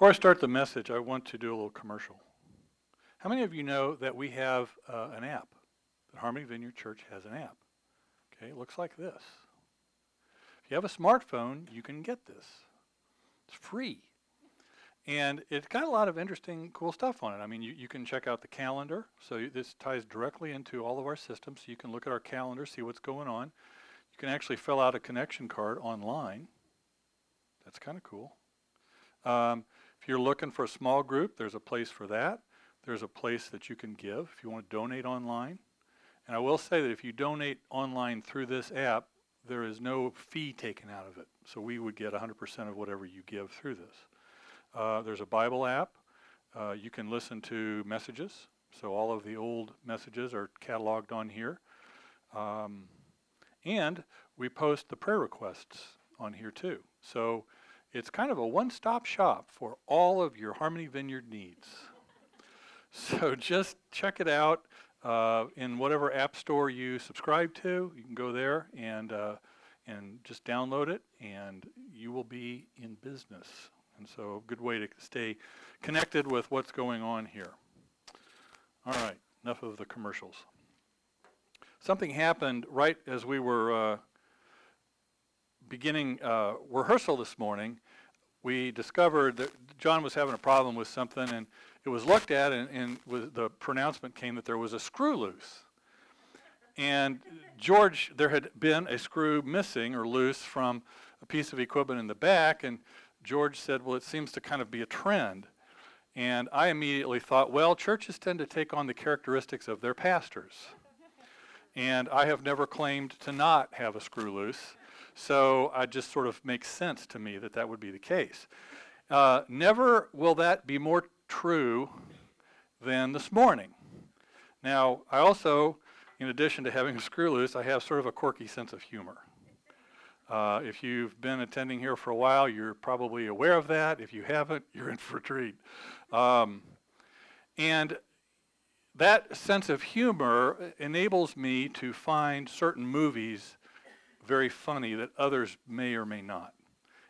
Before I start the message, I want to do a little commercial. How many of you know that we have uh, an app? That Harmony Vineyard Church has an app. Okay, it looks like this. If you have a smartphone, you can get this. It's free. And it's got a lot of interesting, cool stuff on it. I mean, you, you can check out the calendar. So you, this ties directly into all of our systems. So you can look at our calendar, see what's going on. You can actually fill out a connection card online. That's kind of cool. Um, if you're looking for a small group, there's a place for that. There's a place that you can give if you want to donate online. And I will say that if you donate online through this app, there is no fee taken out of it. So we would get 100% of whatever you give through this. Uh, there's a Bible app. Uh, you can listen to messages. So all of the old messages are cataloged on here. Um, and we post the prayer requests on here too. So it's kind of a one stop shop for all of your Harmony Vineyard needs. So just check it out uh, in whatever app store you subscribe to. You can go there and, uh, and just download it, and you will be in business. And so, a good way to stay connected with what's going on here. All right, enough of the commercials. Something happened right as we were uh, beginning uh, rehearsal this morning. We discovered that John was having a problem with something, and it was looked at, and, and the pronouncement came that there was a screw loose. And George, there had been a screw missing or loose from a piece of equipment in the back, and George said, Well, it seems to kind of be a trend. And I immediately thought, well, churches tend to take on the characteristics of their pastors. and I have never claimed to not have a screw loose. So it just sort of makes sense to me that that would be the case. Uh, never will that be more true than this morning. Now, I also, in addition to having a screw loose, I have sort of a quirky sense of humor. Uh, if you've been attending here for a while, you're probably aware of that. If you haven't, you're in for a treat. Um, and that sense of humor enables me to find certain movies very funny that others may or may not.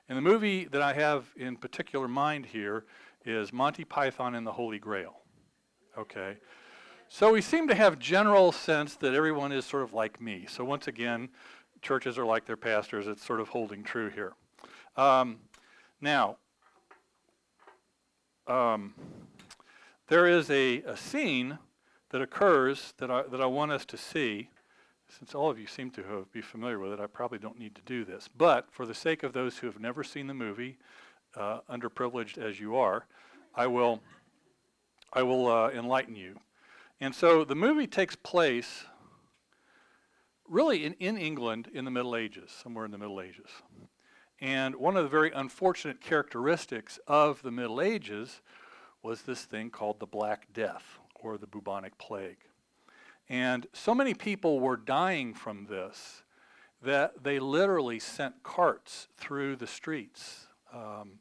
And the movie that I have in particular mind here is Monty Python and the Holy Grail. Okay. So we seem to have general sense that everyone is sort of like me. So once again, churches are like their pastors. It's sort of holding true here. Um, now, um, there is a, a, scene that occurs that I, that I want us to see. Since all of you seem to have, be familiar with it, I probably don't need to do this. But for the sake of those who have never seen the movie, uh, underprivileged as you are, I will, I will uh, enlighten you. And so the movie takes place really in, in England in the Middle Ages, somewhere in the Middle Ages. And one of the very unfortunate characteristics of the Middle Ages was this thing called the Black Death or the bubonic plague. And so many people were dying from this that they literally sent carts through the streets um,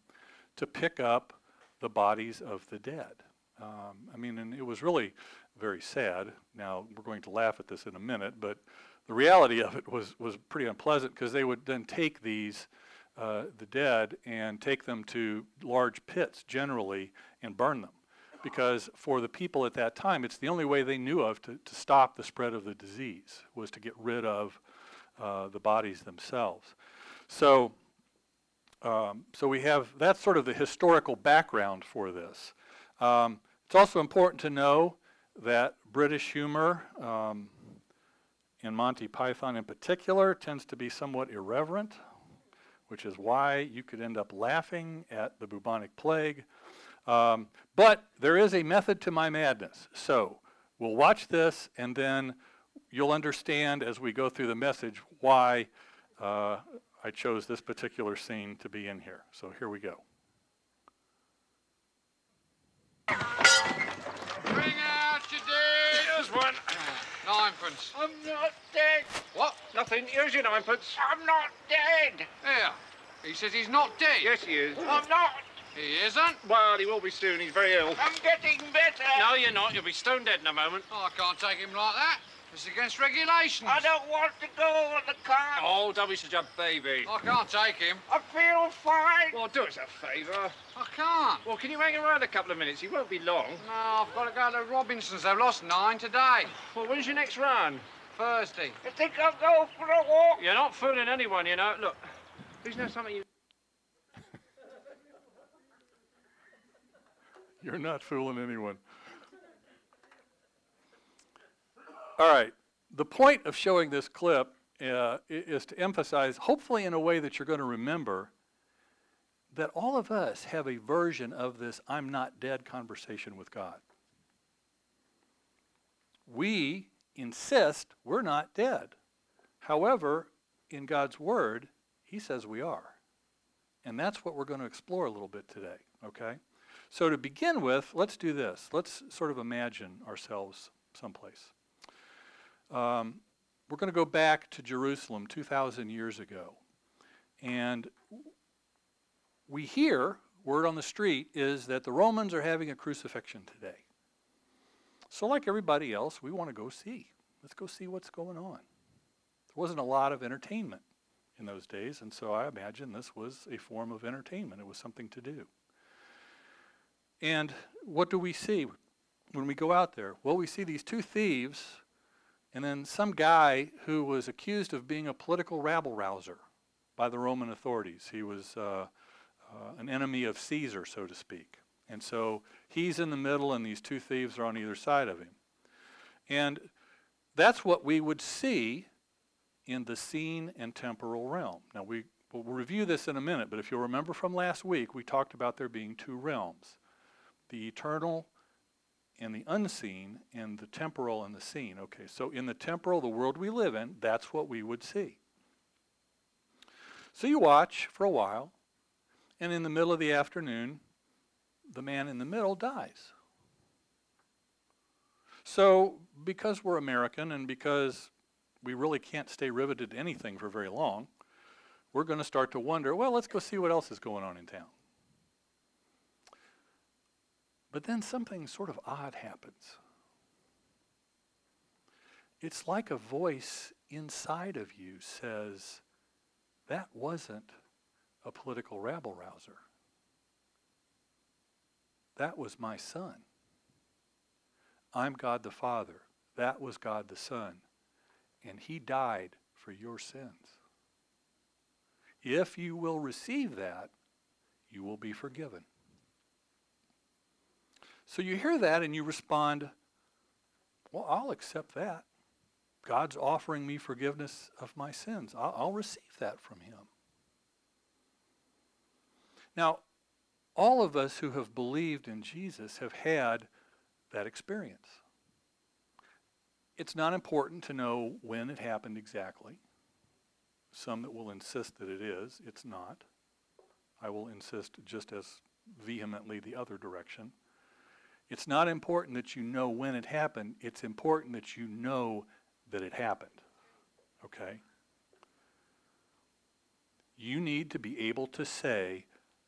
to pick up the bodies of the dead. Um, I mean, and it was really very sad. Now, we're going to laugh at this in a minute, but the reality of it was, was pretty unpleasant because they would then take these, uh, the dead, and take them to large pits generally and burn them. Because for the people at that time, it's the only way they knew of to, to stop the spread of the disease was to get rid of uh, the bodies themselves. So, um, so we have that's sort of the historical background for this. Um, it's also important to know that British humor um, Monty Python in particular tends to be somewhat irreverent, which is why you could end up laughing at the bubonic plague. Um, but there is a method to my madness. So we'll watch this, and then you'll understand as we go through the message why uh, I chose this particular scene to be in here. So here we go. Bring out your day. Here's one. Ninepence. I'm not dead. What? Nothing. Here's your ninepence. I'm not dead. Here. He says he's not dead. Yes, he is. I'm not. He isn't? Well, he will be soon. He's very ill. I'm getting better. No, you're not. You'll be stone dead in a moment. Oh, I can't take him like that. It's against regulations. I don't want to go on the car. Oh, don't be such a baby. I can't take him. I feel fine. Well, do us a favour. I can't. Well, can you hang around a couple of minutes? He won't be long. No, I've got to go to Robinson's. They've lost nine today. Well, when's your next run? Thursday. You think I'll go for a walk? You're not fooling anyone, you know. Look, isn't there something you... You're not fooling anyone. All right. The point of showing this clip uh, is to emphasize, hopefully in a way that you're going to remember, that all of us have a version of this I'm not dead conversation with God. We insist we're not dead. However, in God's Word, He says we are. And that's what we're going to explore a little bit today, okay? So to begin with, let's do this. Let's sort of imagine ourselves someplace. Um, we're going to go back to Jerusalem 2,000 years ago. And we hear, word on the street, is that the Romans are having a crucifixion today. So, like everybody else, we want to go see. Let's go see what's going on. There wasn't a lot of entertainment in those days, and so I imagine this was a form of entertainment. It was something to do. And what do we see when we go out there? Well, we see these two thieves and then some guy who was accused of being a political rabble rouser by the Roman authorities. He was uh, uh, an enemy of Caesar, so to speak. And so he's in the middle, and these two thieves are on either side of him. And that's what we would see in the seen and temporal realm. Now, we, we'll review this in a minute, but if you'll remember from last week, we talked about there being two realms the eternal and the unseen, and the temporal and the seen. Okay, so in the temporal, the world we live in, that's what we would see. So you watch for a while, and in the middle of the afternoon, the man in the middle dies. So, because we're American and because we really can't stay riveted to anything for very long, we're going to start to wonder well, let's go see what else is going on in town. But then something sort of odd happens. It's like a voice inside of you says, that wasn't a political rabble rouser. That was my son. I'm God the Father. That was God the Son. And he died for your sins. If you will receive that, you will be forgiven. So you hear that and you respond, Well, I'll accept that. God's offering me forgiveness of my sins. I'll, I'll receive that from Him. Now, all of us who have believed in Jesus have had that experience. It's not important to know when it happened exactly. Some that will insist that it is, it's not. I will insist just as vehemently the other direction. It's not important that you know when it happened. It's important that you know that it happened. Okay? You need to be able to say,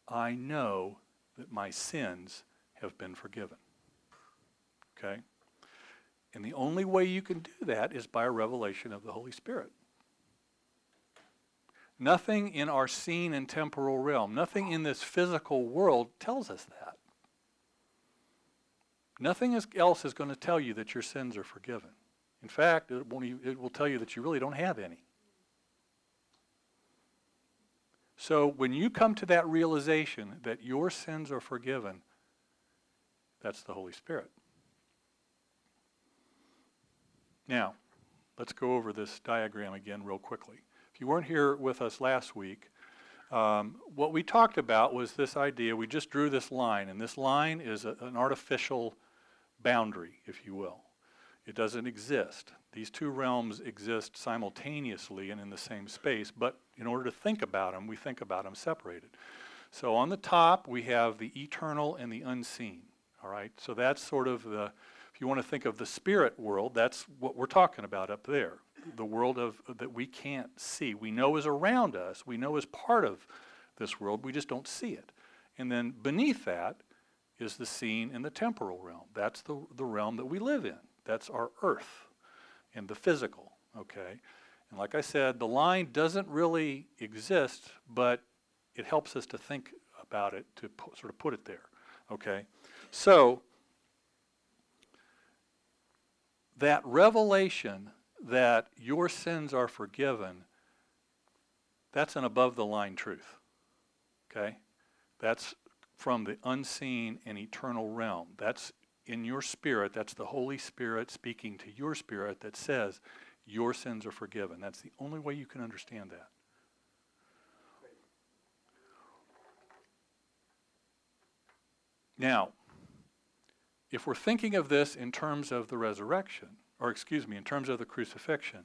I know that my sins have been forgiven. Okay? And the only way you can do that is by a revelation of the Holy Spirit. Nothing in our seen and temporal realm, nothing in this physical world tells us that. Nothing else is going to tell you that your sins are forgiven. In fact, it, won't it will tell you that you really don't have any. So when you come to that realization that your sins are forgiven, that's the Holy Spirit. Now, let's go over this diagram again real quickly. If you weren't here with us last week, um, what we talked about was this idea. We just drew this line, and this line is a, an artificial boundary, if you will. It doesn't exist. These two realms exist simultaneously and in the same space, but in order to think about them, we think about them separated. So on the top, we have the eternal and the unseen. All right? So that's sort of the, if you want to think of the spirit world, that's what we're talking about up there. The world of that we can't see. We know is around us. We know is part of this world. We just don't see it. And then beneath that is the seen in the temporal realm. That's the, the realm that we live in. That's our earth. and the physical, okay? And like I said, the line doesn't really exist, but it helps us to think about it, to pu- sort of put it there, okay? So, that revelation that your sins are forgiven, that's an above the line truth, okay? That's from the unseen and eternal realm. That's in your spirit. That's the Holy Spirit speaking to your spirit that says your sins are forgiven. That's the only way you can understand that. Now, if we're thinking of this in terms of the resurrection, or excuse me, in terms of the crucifixion,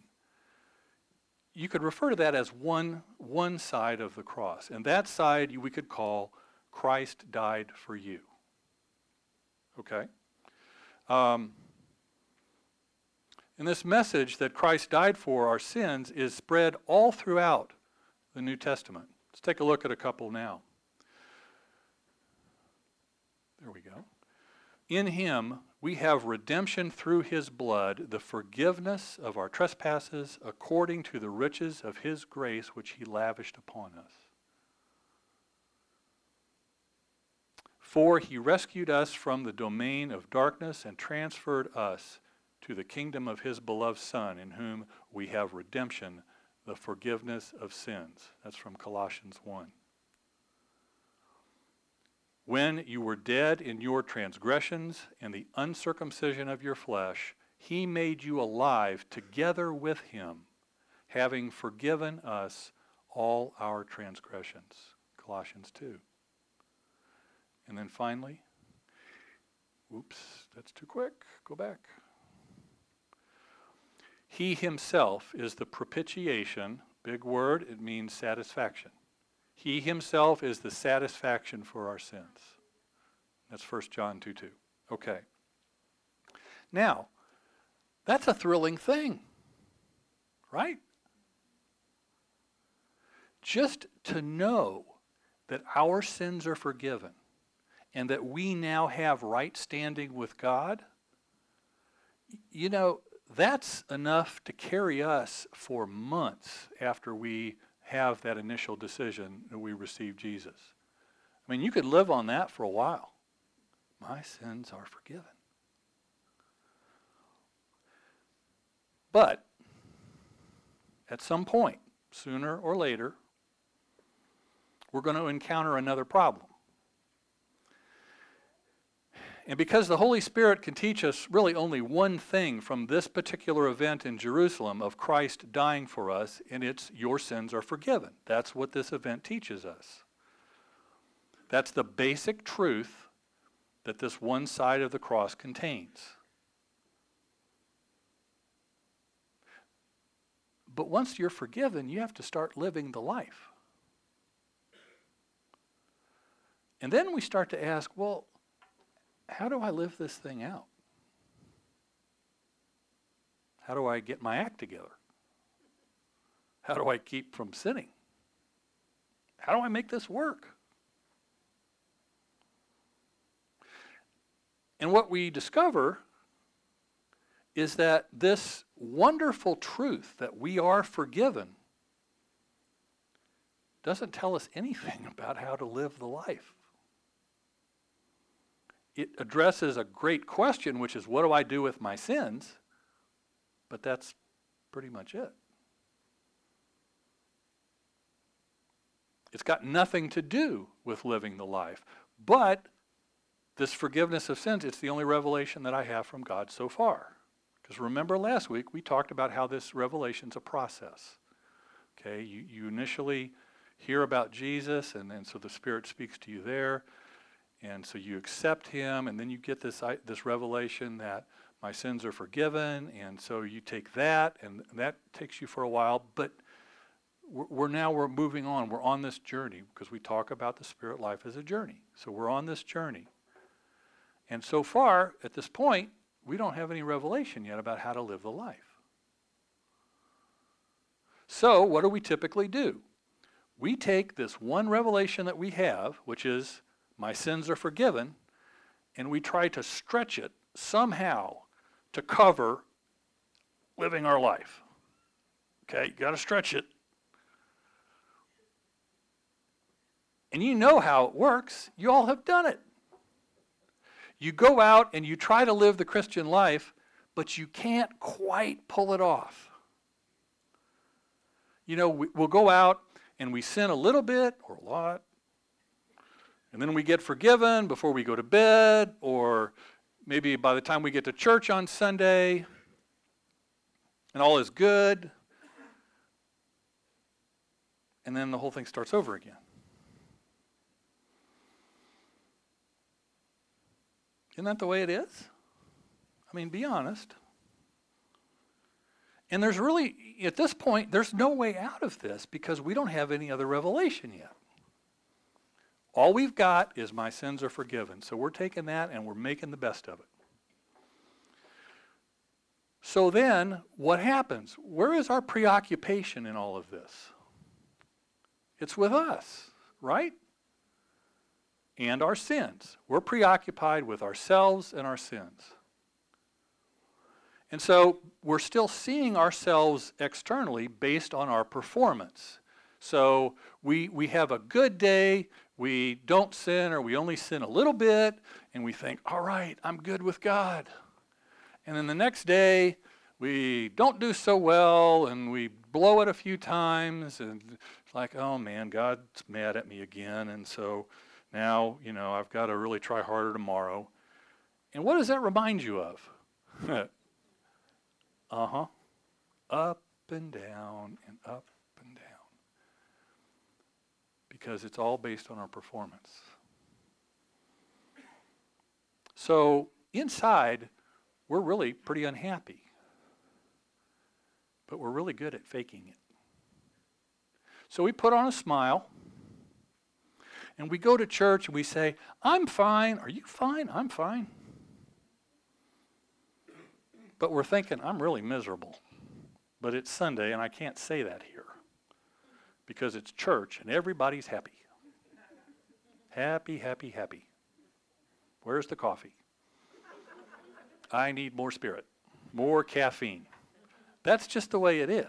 you could refer to that as one, one side of the cross. And that side we could call Christ died for you. Okay? Um, and this message that Christ died for our sins is spread all throughout the New Testament. Let's take a look at a couple now. There we go. In him we have redemption through his blood, the forgiveness of our trespasses according to the riches of his grace which he lavished upon us. For he rescued us from the domain of darkness and transferred us to the kingdom of his beloved Son, in whom we have redemption, the forgiveness of sins. That's from Colossians 1. When you were dead in your transgressions and the uncircumcision of your flesh, he made you alive together with him, having forgiven us all our transgressions. Colossians 2. And then finally, oops, that's too quick. Go back. He himself is the propitiation, big word, it means satisfaction. He himself is the satisfaction for our sins. That's 1 John 2 2. Okay. Now, that's a thrilling thing, right? Just to know that our sins are forgiven and that we now have right standing with God, you know, that's enough to carry us for months after we have that initial decision that we receive Jesus. I mean, you could live on that for a while. My sins are forgiven. But at some point, sooner or later, we're going to encounter another problem. And because the Holy Spirit can teach us really only one thing from this particular event in Jerusalem of Christ dying for us, and it's your sins are forgiven. That's what this event teaches us. That's the basic truth that this one side of the cross contains. But once you're forgiven, you have to start living the life. And then we start to ask, well, how do I live this thing out? How do I get my act together? How do I keep from sinning? How do I make this work? And what we discover is that this wonderful truth that we are forgiven doesn't tell us anything about how to live the life it addresses a great question, which is what do I do with my sins? But that's pretty much it. It's got nothing to do with living the life. But this forgiveness of sins, it's the only revelation that I have from God so far. Because remember last week we talked about how this revelation's a process. Okay, you, you initially hear about Jesus, and then so the Spirit speaks to you there. And so you accept him, and then you get this, this revelation that my sins are forgiven. And so you take that, and that takes you for a while. But we're, now we're moving on. We're on this journey because we talk about the spirit life as a journey. So we're on this journey. And so far, at this point, we don't have any revelation yet about how to live the life. So, what do we typically do? We take this one revelation that we have, which is my sins are forgiven, and we try to stretch it somehow to cover living our life. Okay, you got to stretch it. And you know how it works. You all have done it. You go out and you try to live the Christian life, but you can't quite pull it off. You know, we, will go out and we sin a little bit or a lot, and then we get forgiven before we go to bed, or maybe by the time we get to church on Sunday, and all is good. And then the whole thing starts over again. Isn't that the way it is? I mean, be honest. And there's really, at this point, there's no way out of this because we don't have any other revelation yet. All we've got is my sins are forgiven. So we're taking that and we're making the best of it. So then, what happens? Where is our preoccupation in all of this? It's with us, right? and our sins. We're preoccupied with ourselves and our sins. And so we're still seeing ourselves externally based on our performance. So we, we have a good day, we don't sin, or we only sin a little bit, and we think, all right, I'm good with God. And then the next day, we don't do so well, and we blow it a few times, and it's like, oh man, God's mad at me again. And so now, you know, I've got to really try harder tomorrow. And what does that remind you of? uh huh. Up and down and up. Because it's all based on our performance. So inside, we're really pretty unhappy. But we're really good at faking it. So we put on a smile and we go to church and we say, I'm fine. Are you fine? I'm fine. But we're thinking, I'm really miserable. But it's Sunday and I can't say that here because it's church and everybody's happy. Happy, happy, happy. Where's the coffee? I need more spirit, more caffeine. That's just the way it is.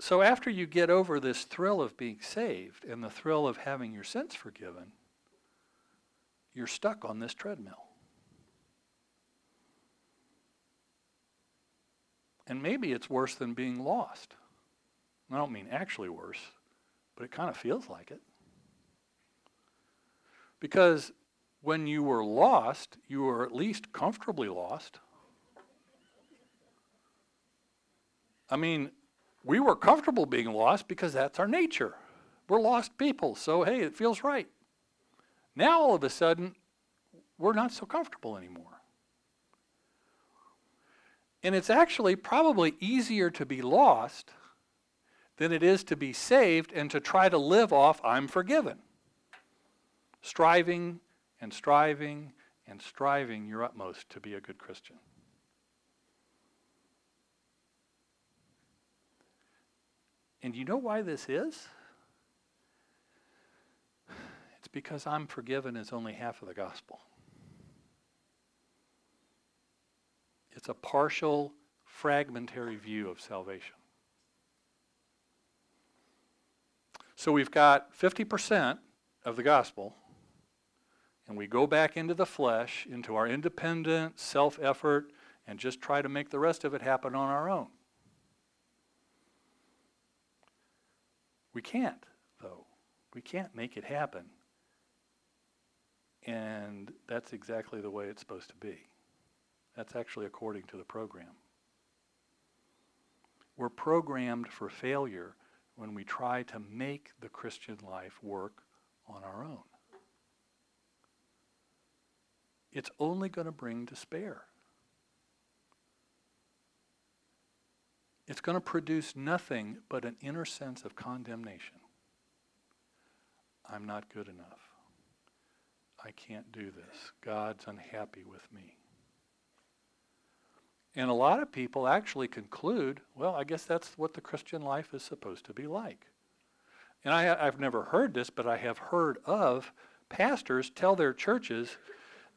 So after you get over this thrill of being saved and the thrill of having your sins forgiven, you're stuck on this treadmill. And maybe it's worse than being lost. I don't mean actually worse, but it kind of feels like it. Because when you were lost, you were at least comfortably lost. I mean, we were comfortable being lost because that's our nature. We're lost people, so hey, it feels right. Now all of a sudden, we're not so comfortable anymore. And it's actually probably easier to be lost than it is to be saved and to try to live off I'm forgiven. Striving and striving and striving your utmost to be a good Christian. And you know why this is? It's because I'm forgiven is only half of the gospel. It's a partial, fragmentary view of salvation. So we've got 50% of the gospel, and we go back into the flesh, into our independent self effort, and just try to make the rest of it happen on our own. We can't, though. We can't make it happen. And that's exactly the way it's supposed to be. That's actually according to the program. We're programmed for failure when we try to make the Christian life work on our own. It's only going to bring despair. it's going to produce nothing but an inner sense of condemnation. I'm not good enough. I can't do this. God's unhappy with me. And a lot of people actually conclude, well, I guess that's what the Christian life is supposed to be like. And I, have never heard this, but I have heard of pastors tell their churches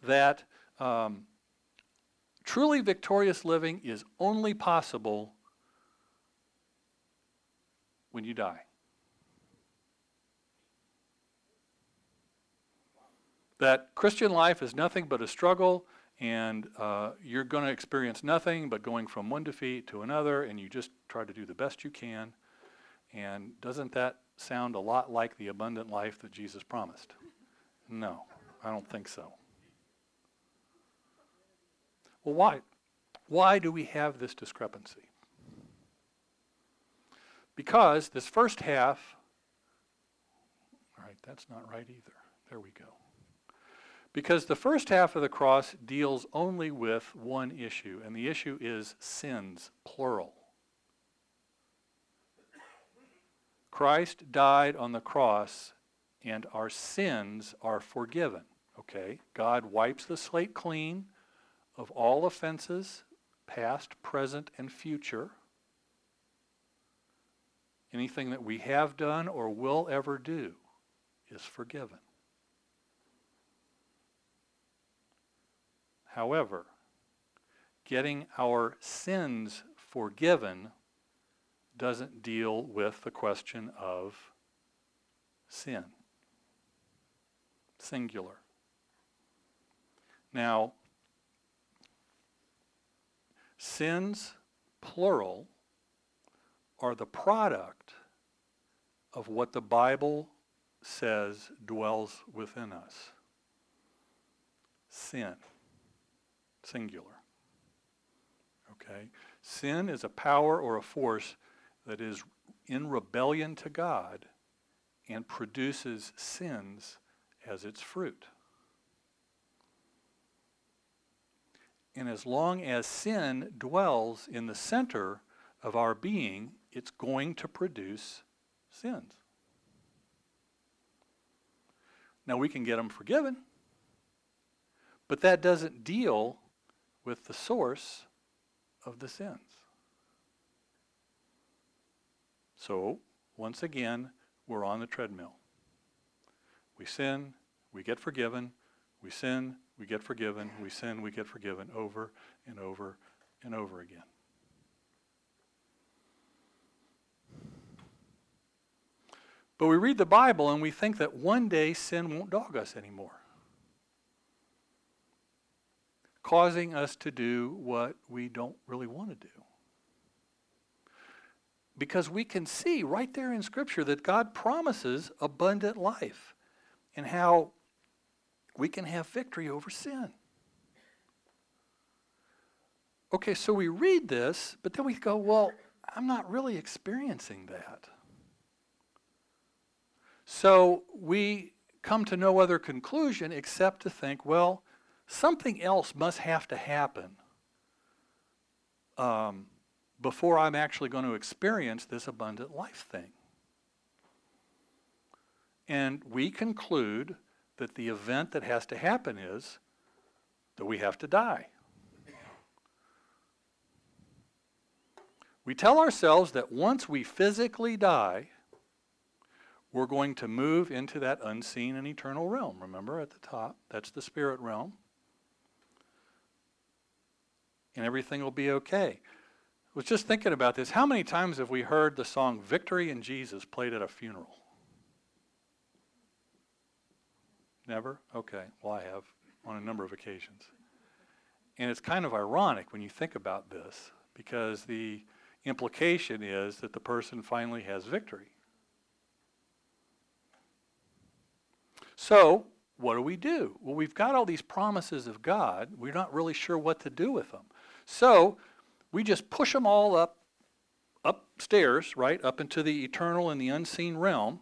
that um, truly victorious living is only possible when you die. That Christian life is nothing but a struggle, and uh, you're going to experience nothing but going from one defeat to another, and you just try to do the best you can. And doesn't that sound a lot like the abundant life that Jesus promised? No, I don't think so. Well, why? Why do we have this discrepancy? Because this first half, all right, that's not right either. There we go. Because the first half of the cross deals only with one issue, and the issue is sins, plural. Christ died on the cross, and our sins are forgiven. Okay? God wipes the slate clean of all offenses, past, present, and future. Anything that we have done or will ever do is forgiven. However, getting our sins forgiven doesn't deal with the question of sin. Singular. Now, sins, plural, are the product of what the Bible says dwells within us sin singular. Okay? Sin is a power or a force that is in rebellion to God and produces sins as its fruit. And as long as sin dwells in the center of our being, it's going to produce sins. Now, we can get them forgiven, but that doesn't deal with the source of the sins. So, once again, we're on the treadmill. We sin, we get forgiven, we sin, we get forgiven, we sin, we get forgiven over and over and over again. But we read the Bible and we think that one day sin won't dog us anymore causing us to do what we don't really want to do. Because we can see right there in Scripture that God promises abundant life and how we can have victory over sin. Okay, so we read this, but then we go, well, I'm not really experiencing that. So we come to no other conclusion except to think, well, something else must have to happen um, before I'm actually going to experience this abundant life thing. And we conclude that the event that has to happen is that we have to die. We tell ourselves that once we physically die, we're going to move into that unseen and eternal realm. Remember at the top, that's the spirit realm and everything will be okay. I was just thinking about this. How many times have we heard the song Victory in Jesus played at a funeral? Never? Okay. Well, I have on a number of occasions. And it's kind of ironic when you think about this because the implication is that the person finally has victory. So, what do we do? Well, we've got all these promises of God. We're not really sure what to do with them. So we just push them all up upstairs, right, up into the eternal and the unseen realm.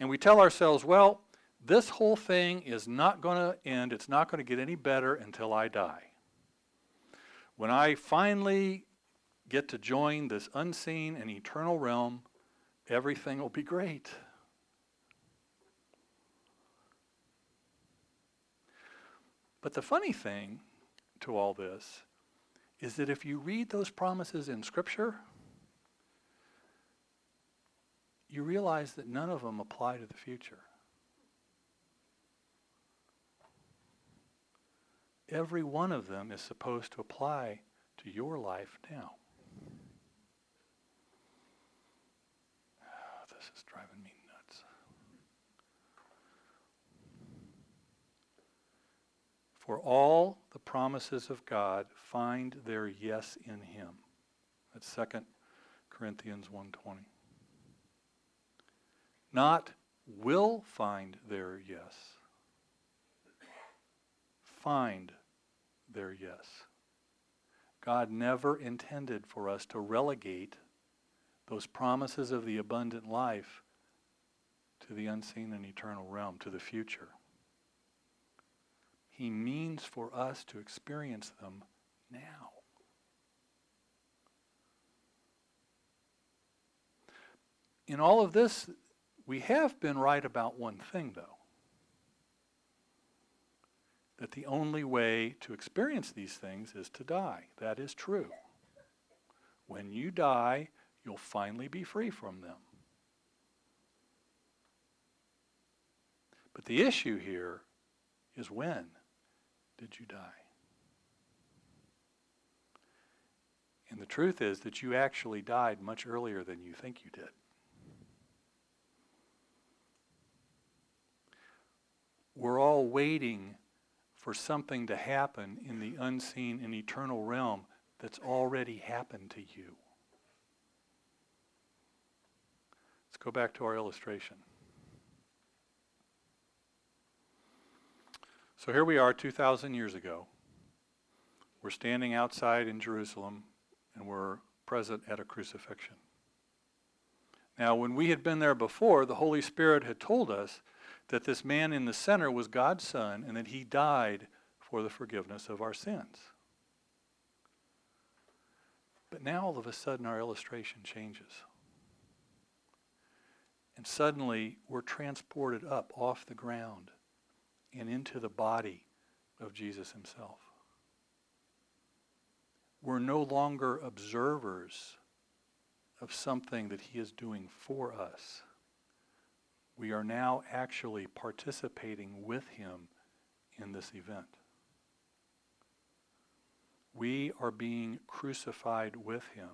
And we tell ourselves, well, this whole thing is not going to end. It's not going to get any better until I die. When I finally get to join this unseen and eternal realm, everything will be great. But the funny thing to all this is that if you read those promises in Scripture, you realize that none of them apply to the future. every one of them is supposed to apply to your life now. This is driving me nuts. For all the promises of God find their yes in him. That's 2 Corinthians 1:20. Not will find their yes. Find their yes. God never intended for us to relegate those promises of the abundant life to the unseen and eternal realm, to the future. He means for us to experience them now. In all of this, we have been right about one thing, though that the only way to experience these things is to die. That is true. When you die, you'll finally be free from them. But the issue here is when did you die? And the truth is that you actually died much earlier than you think you did. We're all waiting for something to happen in the unseen and eternal realm that's already happened to you. Let's go back to our illustration. So here we are 2,000 years ago. We're standing outside in Jerusalem and we're present at a crucifixion. Now, when we had been there before, the Holy Spirit had told us that this man in the center was God's Son and that he died for the forgiveness of our sins. But now all of a sudden our illustration changes. And suddenly we're transported up off the ground and into the body of Jesus himself. We're no longer observers of something that he is doing for us we are now actually participating with him in this event. We are being crucified with him.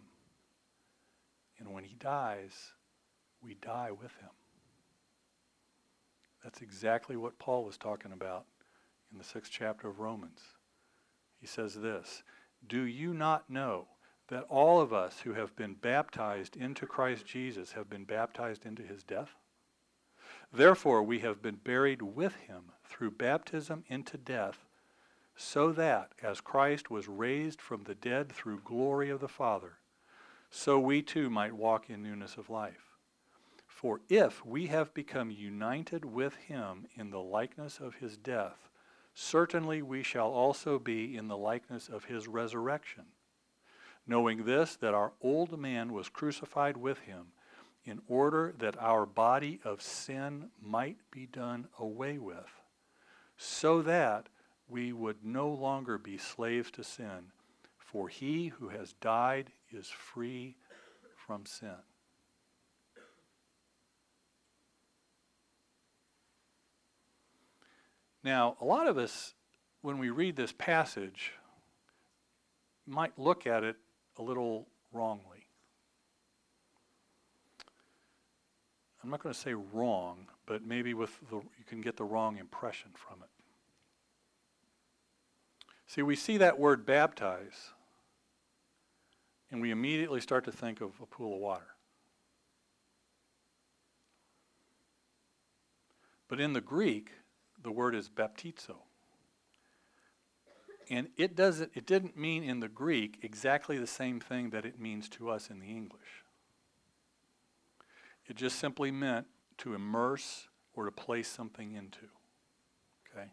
And when he dies, we die with him. That's exactly what Paul was talking about in the sixth chapter of Romans. He says this Do you not know that all of us who have been baptized into Christ Jesus have been baptized into his death? Therefore, we have been buried with him through baptism into death, so that, as Christ was raised from the dead through glory of the Father, so we too might walk in newness of life. For if we have become united with him in the likeness of his death, certainly we shall also be in the likeness of his resurrection. Knowing this, that our old man was crucified with him in order that our body of sin might be done away with, so that we would no longer be slaves to sin, for he who has died is free from sin. Now, a lot of us, when we read this passage, might look at it a little wrongly. I'm not going to say wrong, but maybe with the, you can get the wrong impression from it. See, we see that word baptize, and we immediately start to think of a pool of water. But in the Greek, the word is baptizo. And it doesn't it didn't mean in the Greek exactly the same thing that it means to us in the English. It just simply meant to immerse or to place something into. Okay?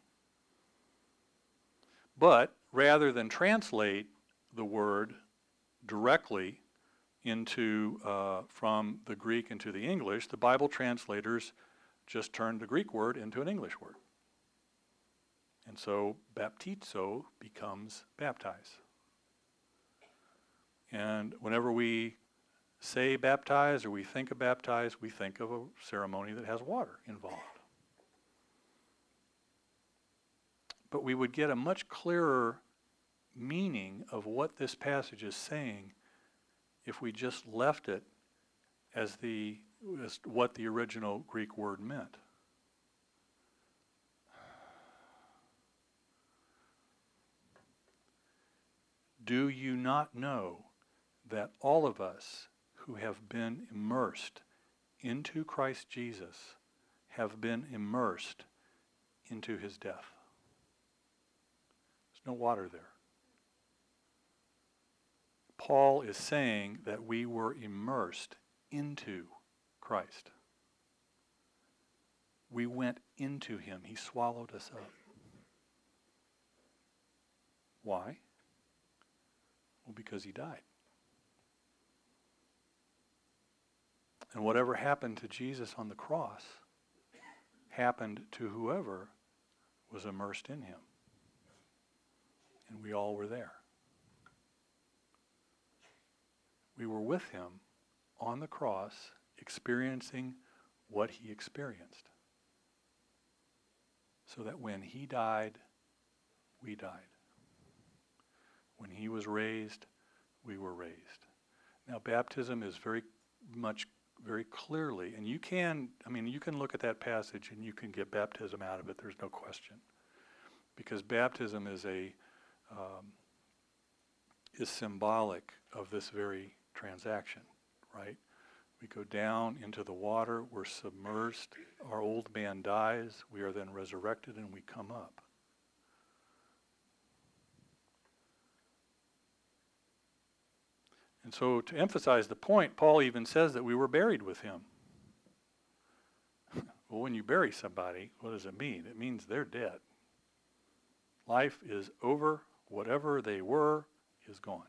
But rather than translate the word directly into uh, from the Greek into the English, the Bible translators just turned the Greek word into an English word. And so baptizo becomes baptize. And whenever we say baptize or we think of baptize, we think of a ceremony that has water involved. but we would get a much clearer meaning of what this passage is saying if we just left it as the as what the original Greek word meant. Do you not know that all of us who have been immersed into Christ Jesus have been immersed into his death? There's no water there. Paul is saying that we were immersed into Christ. We went into him. He swallowed us up. Why? Because he died. And whatever happened to Jesus on the cross happened to whoever was immersed in him. And we all were there. We were with him on the cross, experiencing what he experienced. So that when he died, we died. When he was raised, we were raised. Now, baptism is very much, very clearly, and you can, I mean, you can look at that passage and you can get baptism out of it, there's no question. Because baptism is a, um, is symbolic of this very transaction, right? We go down into the water, we're submersed, our old man dies, we are then resurrected, and we come up. And so, to emphasize the point, Paul even says that we were buried with him. well, when you bury somebody, what does it mean? It means they're dead. Life is over. Whatever they were is gone.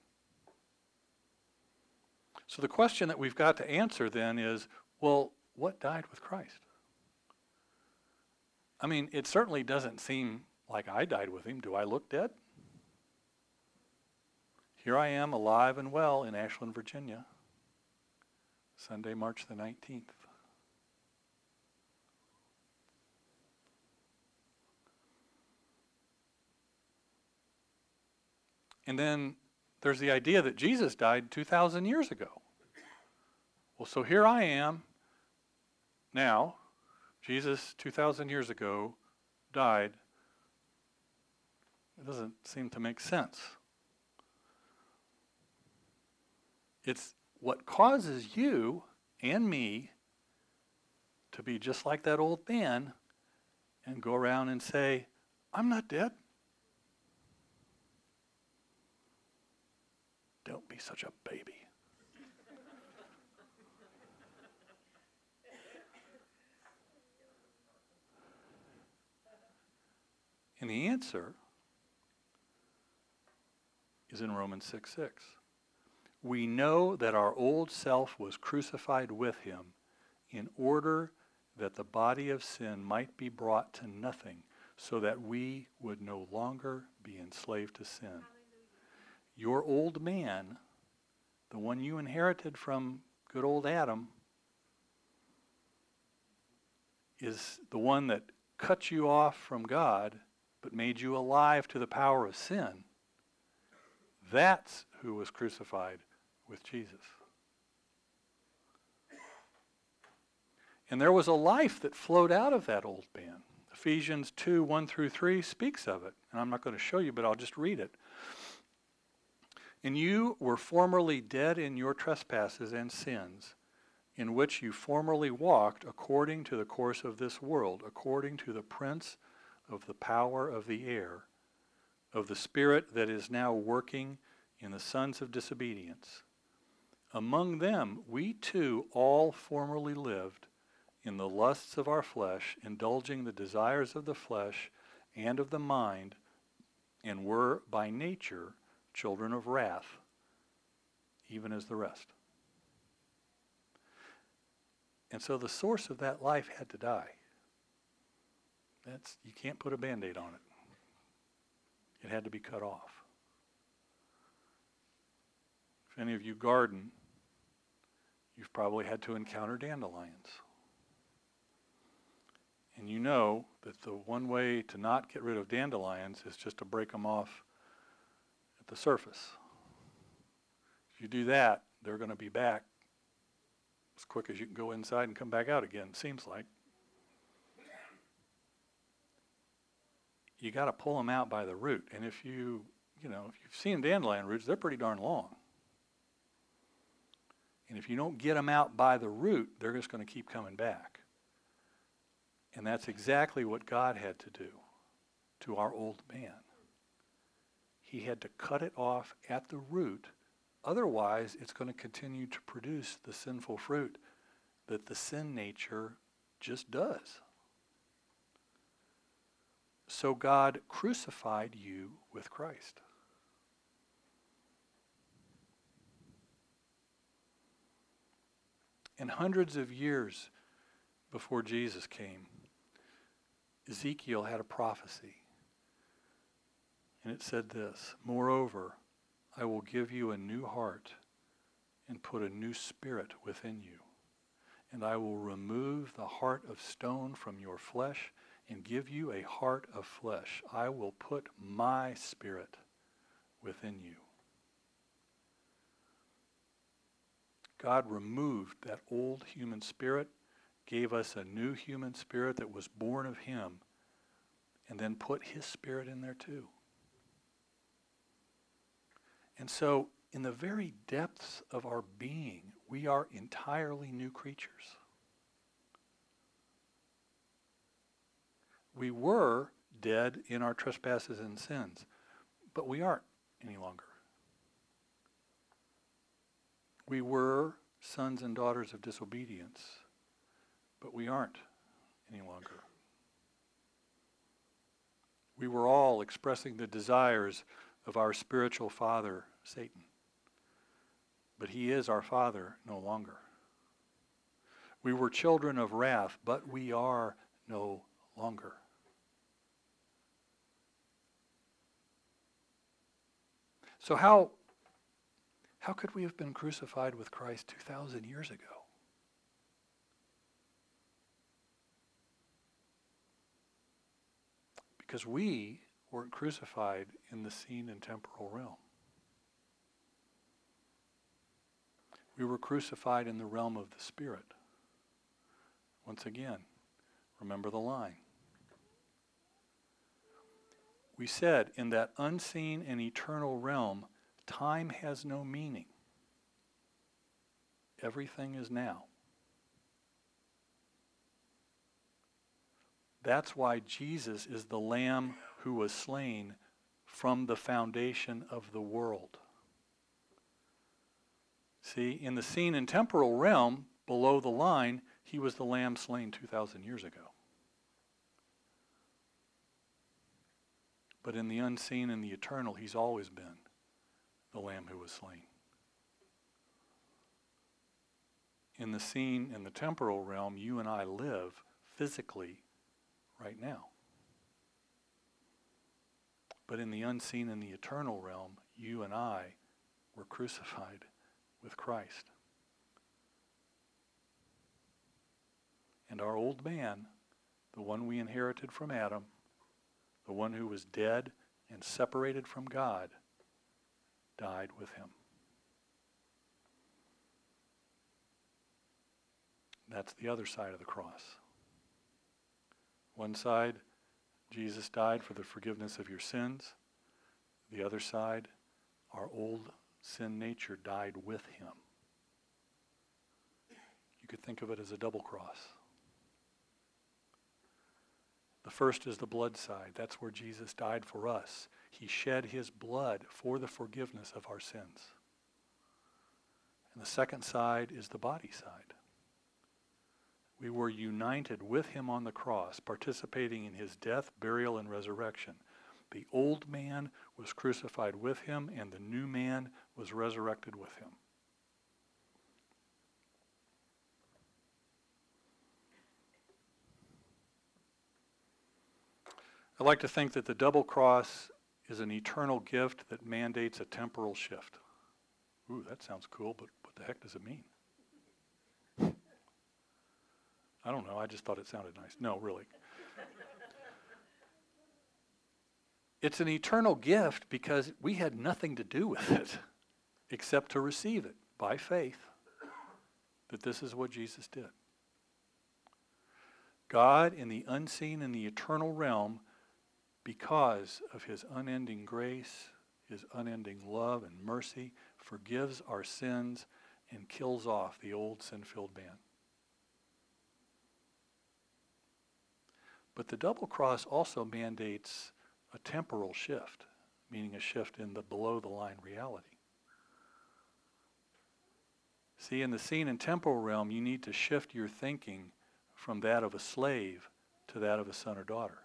So, the question that we've got to answer then is well, what died with Christ? I mean, it certainly doesn't seem like I died with him. Do I look dead? Here I am, alive and well in Ashland, Virginia, Sunday, March the 19th. And then there's the idea that Jesus died 2,000 years ago. Well, so here I am now. Jesus, 2,000 years ago, died. It doesn't seem to make sense. It's what causes you and me to be just like that old man and go around and say, I'm not dead. Don't be such a baby. and the answer is in Romans 6 6 we know that our old self was crucified with him in order that the body of sin might be brought to nothing, so that we would no longer be enslaved to sin. Hallelujah. Your old man, the one you inherited from good old Adam, is the one that cut you off from God but made you alive to the power of sin. That's who was crucified with Jesus. And there was a life that flowed out of that old man. Ephesians 2 1 through 3 speaks of it. And I'm not going to show you, but I'll just read it. And you were formerly dead in your trespasses and sins, in which you formerly walked according to the course of this world, according to the prince of the power of the air, of the spirit that is now working in the sons of disobedience among them, we too all formerly lived in the lusts of our flesh, indulging the desires of the flesh and of the mind, and were by nature children of wrath, even as the rest. And so the source of that life had to die. That's you can't put a band-aid on it. It had to be cut off. If any of you garden, You've probably had to encounter dandelions. And you know that the one way to not get rid of dandelions is just to break them off at the surface. If you do that, they're going to be back as quick as you can go inside and come back out again, seems like. You got to pull them out by the root. And if you, you know, if you've seen dandelion roots, they're pretty darn long. And if you don't get them out by the root, they're just going to keep coming back. And that's exactly what God had to do to our old man. He had to cut it off at the root. Otherwise, it's going to continue to produce the sinful fruit that the sin nature just does. So God crucified you with Christ. And hundreds of years before Jesus came, Ezekiel had a prophecy. And it said this Moreover, I will give you a new heart and put a new spirit within you. And I will remove the heart of stone from your flesh and give you a heart of flesh. I will put my spirit within you. God removed that old human spirit, gave us a new human spirit that was born of Him, and then put His spirit in there too. And so, in the very depths of our being, we are entirely new creatures. We were dead in our trespasses and sins, but we aren't any longer. We were sons and daughters of disobedience, but we aren't any longer. We were all expressing the desires of our spiritual father, Satan. But he is our father no longer. We were children of wrath, but we are no longer. So, how, how could we have been crucified with Christ 2,000 years ago? Because we weren't crucified in the seen and temporal realm. We were crucified in the realm of the Spirit. Once again, remember the line. We said in that unseen and eternal realm, time has no meaning. Everything is now. That's why Jesus is the Lamb who was slain from the foundation of the world. See, in the seen and temporal realm, below the line, he was the Lamb slain 2,000 years ago. But in the unseen and the eternal, he's always been the Lamb who was slain. In the seen in the temporal realm, you and I live physically right now. But in the unseen and the eternal realm, you and I were crucified with Christ. And our old man, the one we inherited from Adam, the one who was dead and separated from God, died with him. That's the other side of the cross. One side, Jesus died for the forgiveness of your sins. The other side, our old sin nature died with him. You could think of it as a double cross. The first is the blood side. That's where Jesus died for us. He shed his blood for the forgiveness of our sins. And the second side is the body side. We were united with him on the cross, participating in his death, burial, and resurrection. The old man was crucified with him, and the new man was resurrected with him. I'd like to think that the double cross is an eternal gift that mandates a temporal shift. Ooh, that sounds cool, but what the heck does it mean? I don't know. I just thought it sounded nice. No, really. It's an eternal gift because we had nothing to do with it except to receive it by faith that this is what Jesus did. God, in the unseen and the eternal realm, because of his unending grace, his unending love and mercy, forgives our sins and kills off the old sin filled man. But the double cross also mandates a temporal shift, meaning a shift in the below the line reality. See, in the seen and temporal realm, you need to shift your thinking from that of a slave to that of a son or daughter.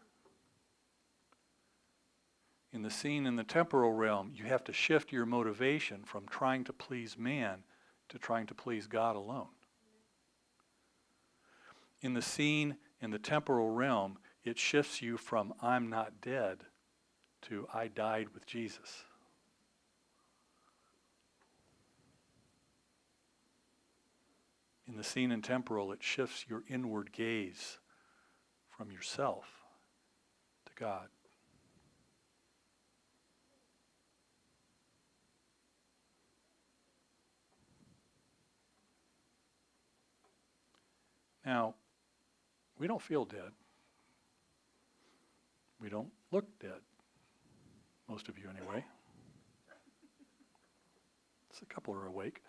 In the seen and the temporal realm, you have to shift your motivation from trying to please man to trying to please God alone. In the seen and the temporal realm, it shifts you from I'm not dead to I died with Jesus. In the seen and temporal, it shifts your inward gaze from yourself to God. Now, we don't feel dead. We don't look dead. Most of you, anyway. It's a couple are awake.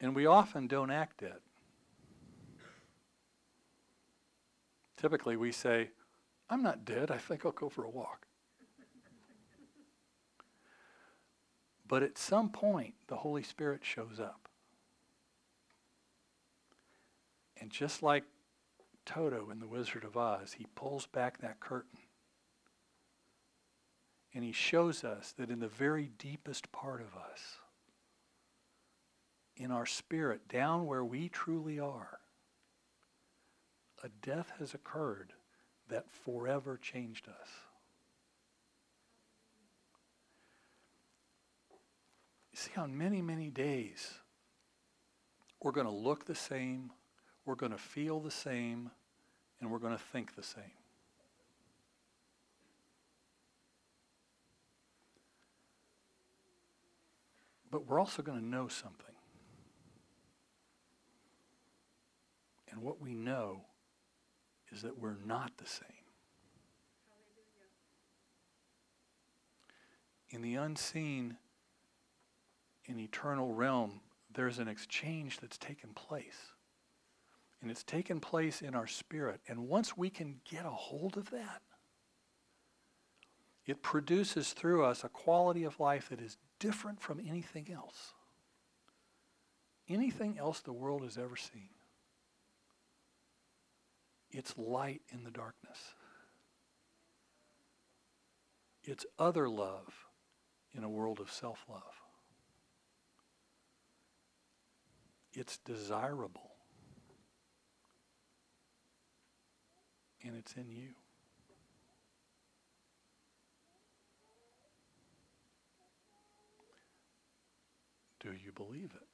And we often don't act dead. Typically, we say, I'm not dead. I think I'll go for a walk. but at some point, the Holy Spirit shows up. And just like Toto in The Wizard of Oz, he pulls back that curtain. And he shows us that in the very deepest part of us, in our spirit, down where we truly are, a death has occurred that forever changed us. You see, on many, many days, we're going to look the same, we're going to feel the same, and we're going to think the same. But we're also going to know something. And what we know is that we're not the same. In the unseen, in eternal realm, there's an exchange that's taken place. And it's taken place in our spirit. And once we can get a hold of that, it produces through us a quality of life that is different from anything else. Anything else the world has ever seen. It's light in the darkness. It's other love in a world of self love. It's desirable. And it's in you. Do you believe it?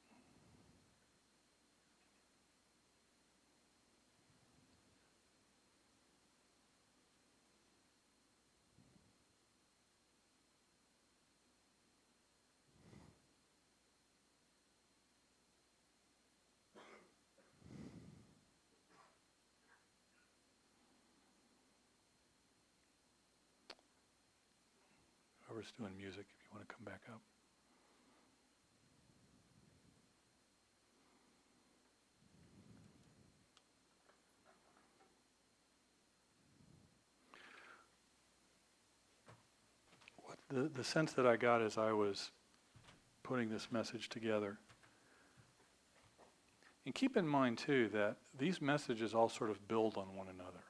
Whoever's doing music, if you want to come back up. What the, the sense that I got as I was putting this message together, and keep in mind too that these messages all sort of build on one another.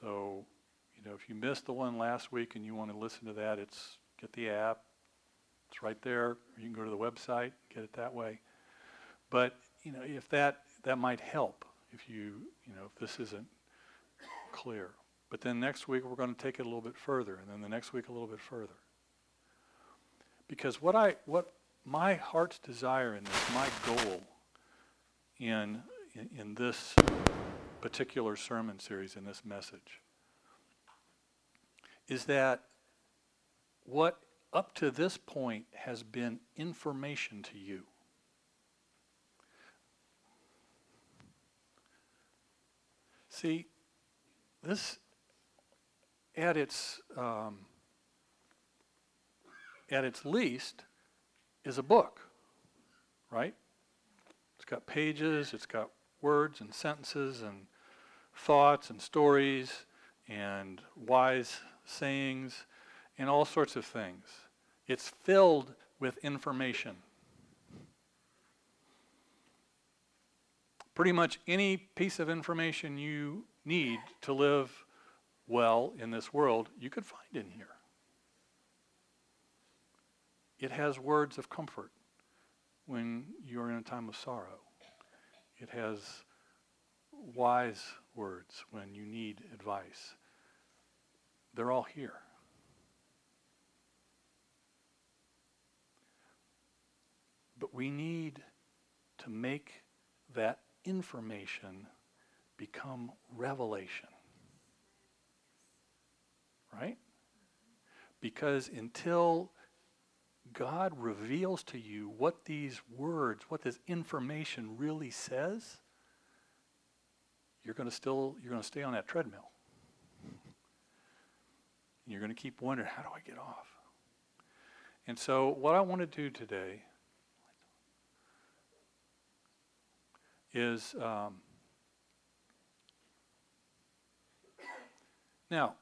So, you know, if you missed the one last week and you want to listen to that, it's get the app. It's right there. You can go to the website, get it that way. But, you know, if that that might help if you, you know, if this isn't clear. But then next week we're going to take it a little bit further and then the next week a little bit further. Because what I what my heart's desire in this, my goal in in, in this particular sermon series in this message is that what up to this point has been information to you See, this at its um, at its least is a book, right? It's got pages, it's got words and sentences and thoughts and stories and wise sayings and all sorts of things. It's filled with information. pretty much any piece of information you need to live well in this world, you could find in here. It has words of comfort when you're in a time of sorrow. It has wise words when you need advice. They're all here. But we need to make that information become revelation. Right? Because until God reveals to you what these words, what this information really says, you're going to still you're going to stay on that treadmill. And you're going to keep wondering, how do I get off? And so what I want to do today is um, now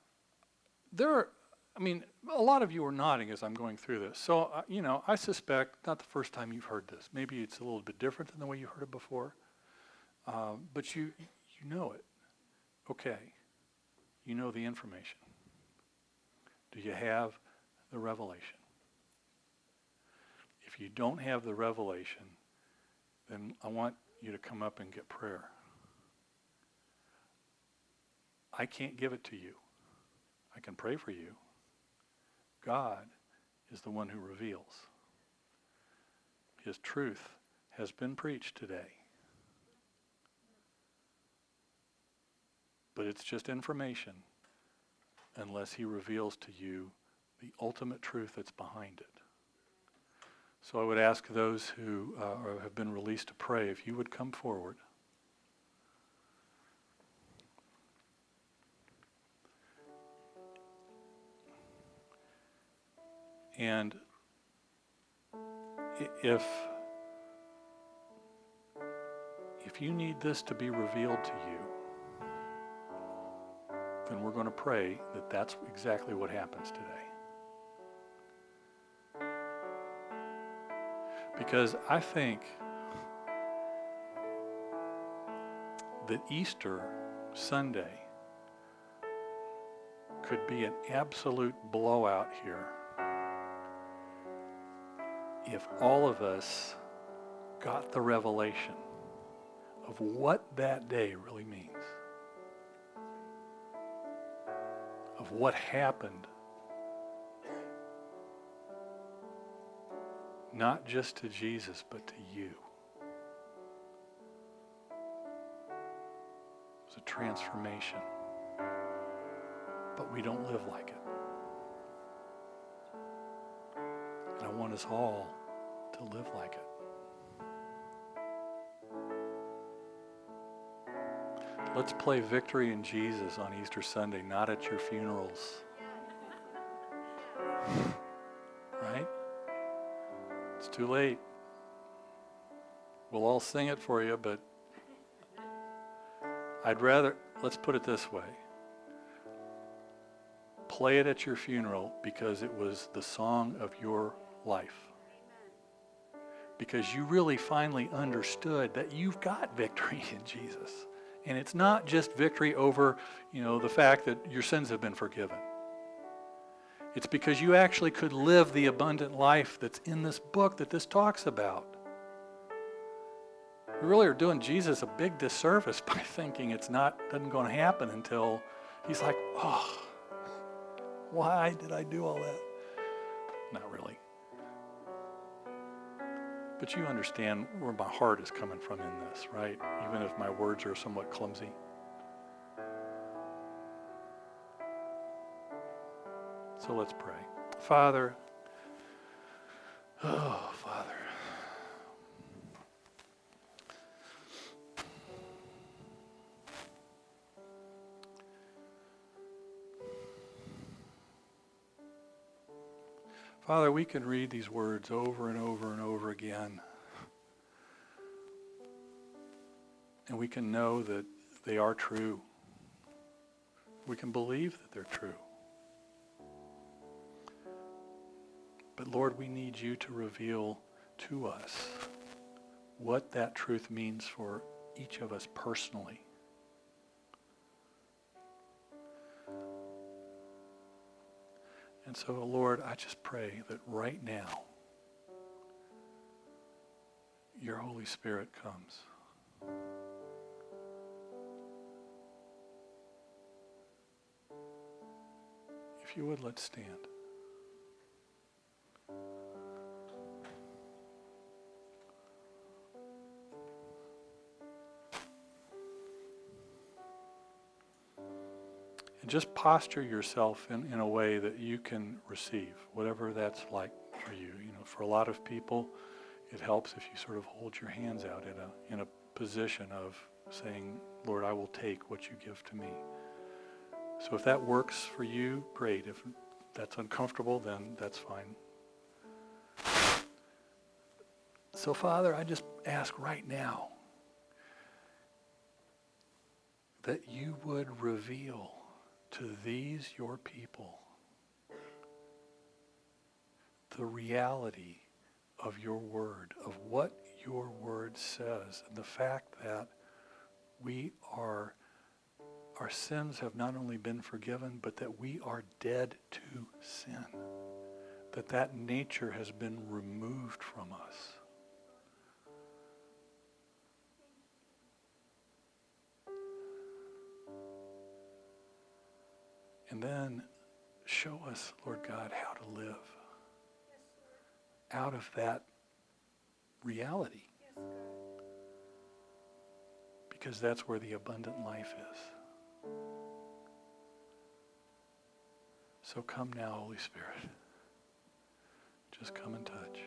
there are i mean a lot of you are nodding as i'm going through this. So uh, you know i suspect not the first time you've heard this maybe it's a little bit different than the way you heard it before um, but you you know it. Okay you know the information. Do you have the revelation? If you don't have the revelation then i want you to come up and get prayer. I can't give it to you. I can pray for you. God is the one who reveals. His truth has been preached today. But it's just information unless he reveals to you the ultimate truth that's behind it. So I would ask those who uh, have been released to pray if you would come forward. And if if you need this to be revealed to you, then we're going to pray that that's exactly what happens today. Because I think that Easter Sunday could be an absolute blowout here if all of us got the revelation of what that day really means, of what happened not just to Jesus, but to you. It's a transformation. But we don't live like it. And I want us all to live like it. Let's play Victory in Jesus on Easter Sunday, not at your funerals. Too late. We'll all sing it for you, but I'd rather, let's put it this way play it at your funeral because it was the song of your life. Because you really finally understood that you've got victory in Jesus. And it's not just victory over, you know, the fact that your sins have been forgiven. It's because you actually could live the abundant life that's in this book that this talks about. We really are doing Jesus a big disservice by thinking it's not doesn't going to happen until he's like, oh, why did I do all that? Not really. But you understand where my heart is coming from in this, right? Even if my words are somewhat clumsy. So let's pray. Father, oh, Father. Father, we can read these words over and over and over again. And we can know that they are true. We can believe that they're true. But Lord, we need you to reveal to us what that truth means for each of us personally. And so, Lord, I just pray that right now, your Holy Spirit comes. If you would, let's stand. And just posture yourself in, in a way that you can receive, whatever that's like for you. You know, for a lot of people, it helps if you sort of hold your hands out in a, in a position of saying, Lord, I will take what you give to me. So if that works for you, great. If that's uncomfortable, then that's fine. So, Father, I just ask right now that you would reveal to these your people the reality of your word, of what your word says, and the fact that we are, our sins have not only been forgiven, but that we are dead to sin, that that nature has been removed from us. And then show us, Lord God, how to live out of that reality. Because that's where the abundant life is. So come now, Holy Spirit. Just come and touch.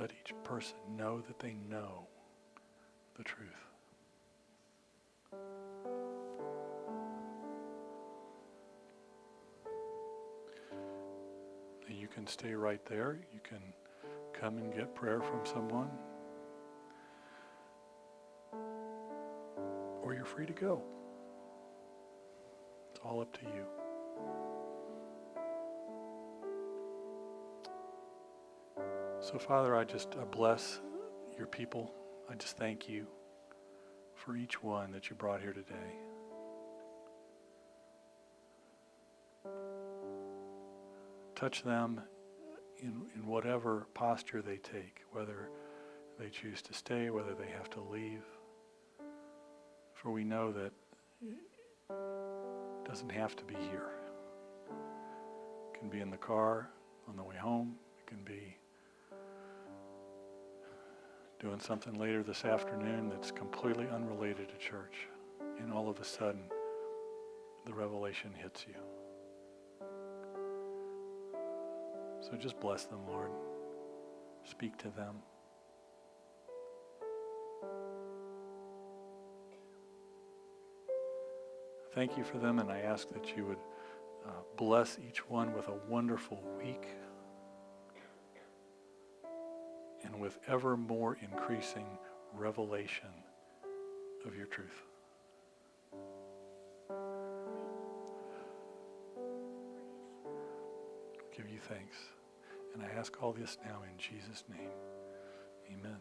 Let each person know that they know the truth. And you can stay right there. You can come and get prayer from someone. Or you're free to go. It's all up to you. So, Father, I just I bless your people. I just thank you for each one that you brought here today. Touch them in, in whatever posture they take, whether they choose to stay, whether they have to leave. For we know that it doesn't have to be here. It can be in the car on the way home. It can be doing something later this afternoon that's completely unrelated to church. And all of a sudden, the revelation hits you. So just bless them, Lord. Speak to them. Thank you for them, and I ask that you would uh, bless each one with a wonderful week and with ever more increasing revelation of your truth. Give you thanks. And I ask all this now in Jesus' name. Amen.